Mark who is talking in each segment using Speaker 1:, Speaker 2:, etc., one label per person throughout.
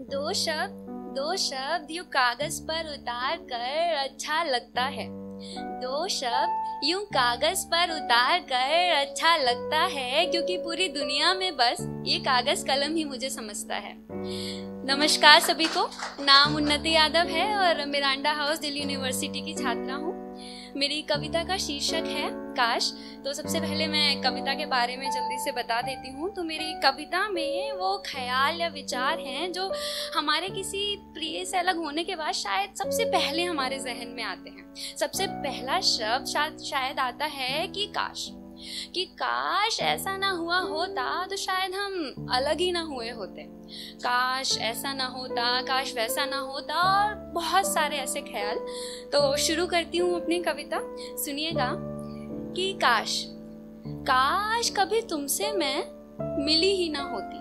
Speaker 1: दो शब्द दो शब्द यू कागज़ पर उतार कर अच्छा लगता है। दो शब्द यूँ कागज़ पर उतार कर अच्छा लगता है क्योंकि पूरी दुनिया में बस ये कागज़ कलम ही मुझे समझता है। नमस्कार सभी को। नाम उन्नति यादव है और मिरांडा हाउस दिल्ली यूनिवर्सिटी की छात्रा हूँ। मेरी कविता का शीर्षक है, काश। तो सबसे पहले मैं कविता के बारे में जल्दी से बता देती हूँ। तो मेरी कविता में वो ख्याल या विचार हैं जो हमारे किसी प्रिय से अलग होने के बाद शायद सबसे पहले हमारे जहन में आते हैं। सबसे पहला शब्द शायद आता है कि काश। कि काश ऐसा ना हुआ होता तो शायद हम अलग ही ना हुए होते। काश ऐसा ना होता, काश वैसा ना होता और बहुत सारे ऐसे ख्याल। तो शुरू करती हूँ अपनी कविता। सुनिएगा कि काश काश कभी तुमसे मैं मिली ही ना होती।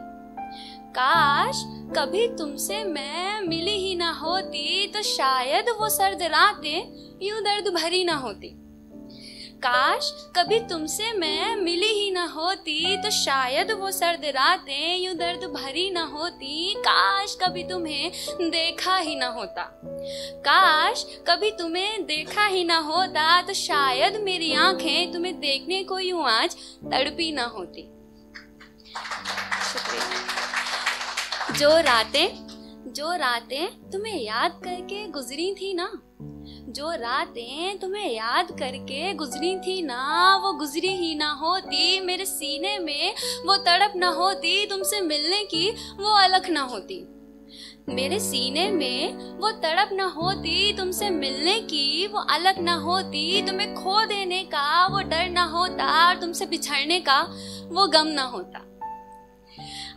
Speaker 1: काश कभी तुमसे मैं मिली ही ना होती तो शायद वो सर्द रातें यूँ दर्द भरी ना होती। काश कभी तुमसे मैं मिली ही ना होती तो शायद वो सर्द रातें यूँ दर्द भरी ना होती। काश कभी तुम्हें देखा ही ना होता। काश कभी तुम्हें देखा ही ना होता तो शायद मेरी आँखें तुम्हें देखने को यूँ आज तड़पी ना होती। जो रातें जो रातें तुम्हें याद करके गुजरी थी ना जो रातें तुम्हें याद करके गुजरी थी ना, वो गुजरी ही ना होती। मेरे सीने में वो तड़प ना होती, तुमसे मिलने की वो अलग ना होती। मेरे सीने में वो तड़प ना होती, तुमसे मिलने की वो अलग ना होती। तुम्हें खो देने का वो डर ना होता, और तुमसे बिछड़ने का वो गम ना होता।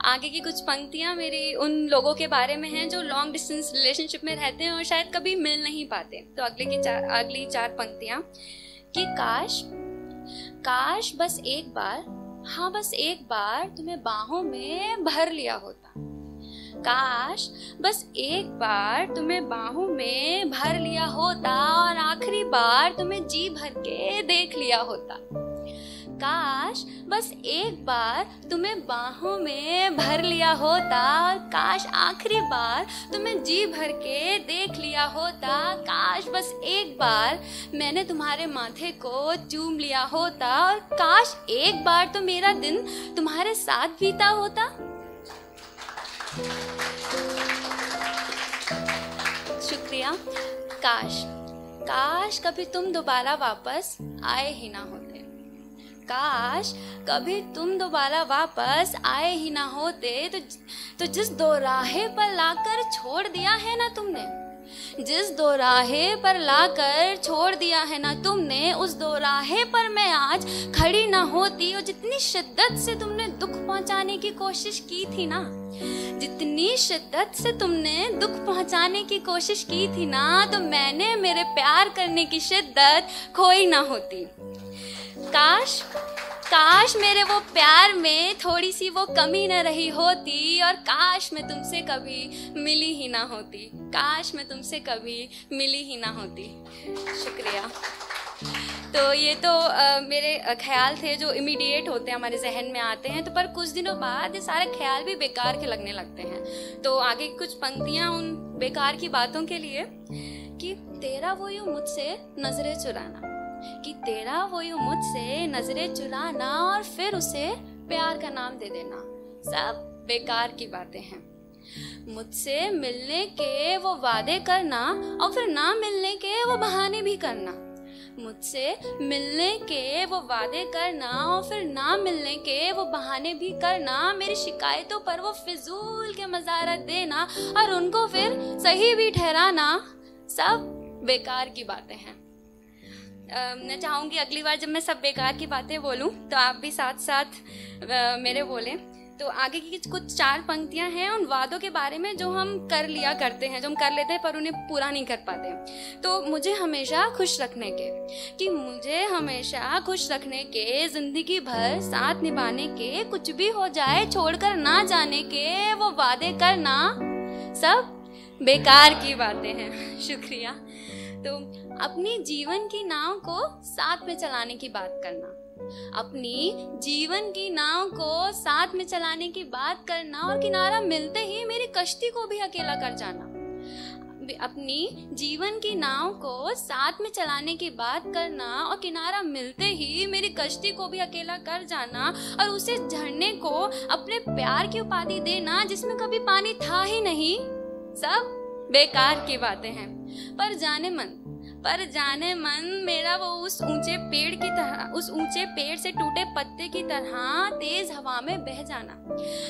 Speaker 1: आगे की कुछ पंक्तियाँ मेरी उन लोगों के बारे में हैं जो लॉन्ग डिस्टेंस रिलेशनशिप में रहते हैं और शायद कभी मिल नहीं पाते। तो अगले की चार, अगली चार पंक्तियाँ। कि काश काश बस एक बार हाँ बस एक बार तुम्हें बाहों में भर लिया होता। काश बस एक बार तुम्हें बाहों में भर लिया होता और आखिरी बार तुम्हें जी भर के देख लिया होता। काश बस एक बार तुम्हें बाहों में भर लिया होता काश आखिरी बार तुम्हें जी भर के देख लिया होता, काश बस एक बार मैंने तुम्हारे माथे को चूम लिया होता, और काश एक बार तो मेरा दिन तुम्हारे साथ बीता होता। शुक्रिया। काश काश कभी तुम दोबारा वापस आए ही ना होते। काश कभी तुम दोबारा वापस आए ही ना होते। तो तो जिस दो राहे पर लाकर छोड़ दिया है ना तुमने, जिस दो राहे पर लाकर छोड़ दिया है ना तुमने, उस दो राहे पर मैं आज खड़ी ना होती। और जितनी शिद्दत से तुमने दुख पहुँचाने की कोशिश की थी ना, जितनी शिद्दत से तुमने दुख पहुँचाने की कोशिश की थी ना तो मैंने मेरे प्यार करने की शिद्दत खोई ना होती। काश काश मेरे वो प्यार में थोड़ी सी वो कमी न रही होती और काश मैं तुमसे कभी मिली ही ना होती। काश मैं तुमसे कभी मिली ही ना होती। शुक्रिया। तो ये तो आ, मेरे ख्याल थे जो इमीडिएट होते हैं हमारे जहन में आते हैं तो पर कुछ दिनों बाद ये सारे ख्याल भी बेकार के लगने लगते हैं। तो आगे कुछ पंक्तियाँ उन बेकार की बातों के लिए कि तेरा वो यूँ मुझसे नज़रें चुराना। कि तेरा वो यूँ मुझसे नज़रें चुराना और फिर उसे प्यार का नाम दे देना। सब बेकार की बातें हैं। मुझसे मिलने के वो वादे करना और फिर ना मिलने के वो बहाने भी करना। मुझसे मिलने के वो वादे करना और फिर ना मिलने के वो बहाने भी करना। मेरी शिकायतों पर वो फिजूल के मजारत देना और उनको फिर सही भी ठहराना। सब बेकार की बातें हैं। मैं चाहूँगी अगली बार जब मैं सब बेकार की बातें बोलूँ तो आप भी साथ साथ मेरे बोलें। तो आगे की कुछ चार पंक्तियाँ हैं उन वादों के बारे में जो हम कर लिया करते हैं, जो हम कर लेते हैं पर उन्हें पूरा नहीं कर पाते। तो मुझे हमेशा खुश रखने के, कि मुझे हमेशा खुश रखने के, ज़िंदगी भर साथ निभाने के, कुछ भी हो जाए, छोड़कर ना जाने के, वो वादे करना सब बेकार की बातें हैं। शुक्रिया। तो अपनी जीवन की नाव को साथ में चलाने की बात करना। अपनी जीवन की नाव को साथ में चलाने की बात करना और किनारा मिलते ही मेरी कश्ती को भी अकेला कर जाना। अपनी जीवन की नाव को साथ में चलाने की बात करना और किनारा मिलते ही मेरी कश्ती को भी अकेला कर जाना और उसे झरने को अपने प्यार की उपाधि देना जिसमें कभी पानी था ही नहीं। सब बेकार की बातें हैं। पर जाने मन, पर जाने मन मेरा वो उस ऊँचे पेड़ की तरह, उस ऊँचे पेड़ से टूटे पत्ते की तरह तेज हवा में बह जाना।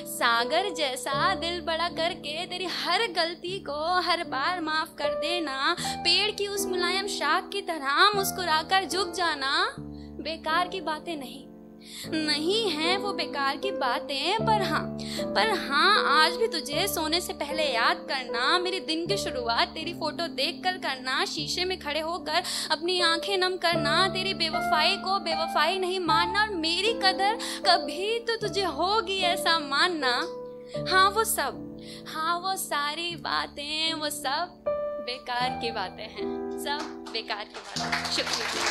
Speaker 1: सागर जैसा दिल बड़ा करके तेरी हर गलती को हर बार माफ़ कर देना। पेड़ की उस मुलायम शाख की तरह मुस्कुराकर झुक जाना। बेकार की बातें नहीं। नहीं है वो बेकार की बातें, पर हाँ पर हाँ आज भी तुझे सोने से पहले याद करना, मेरे दिन की शुरुआत तेरी फ़ोटो देख कर करना, शीशे में खड़े होकर अपनी आँखें नम करना, तेरी बेवफाई को बेवफाई नहीं मानना और मेरी कदर कभी तो तुझे होगी ऐसा मानना। हाँ वो सब हाँ वो सारी बातें, वो सब बेकार की बातें हैं, सब बेकार की बातें शुक्रिया।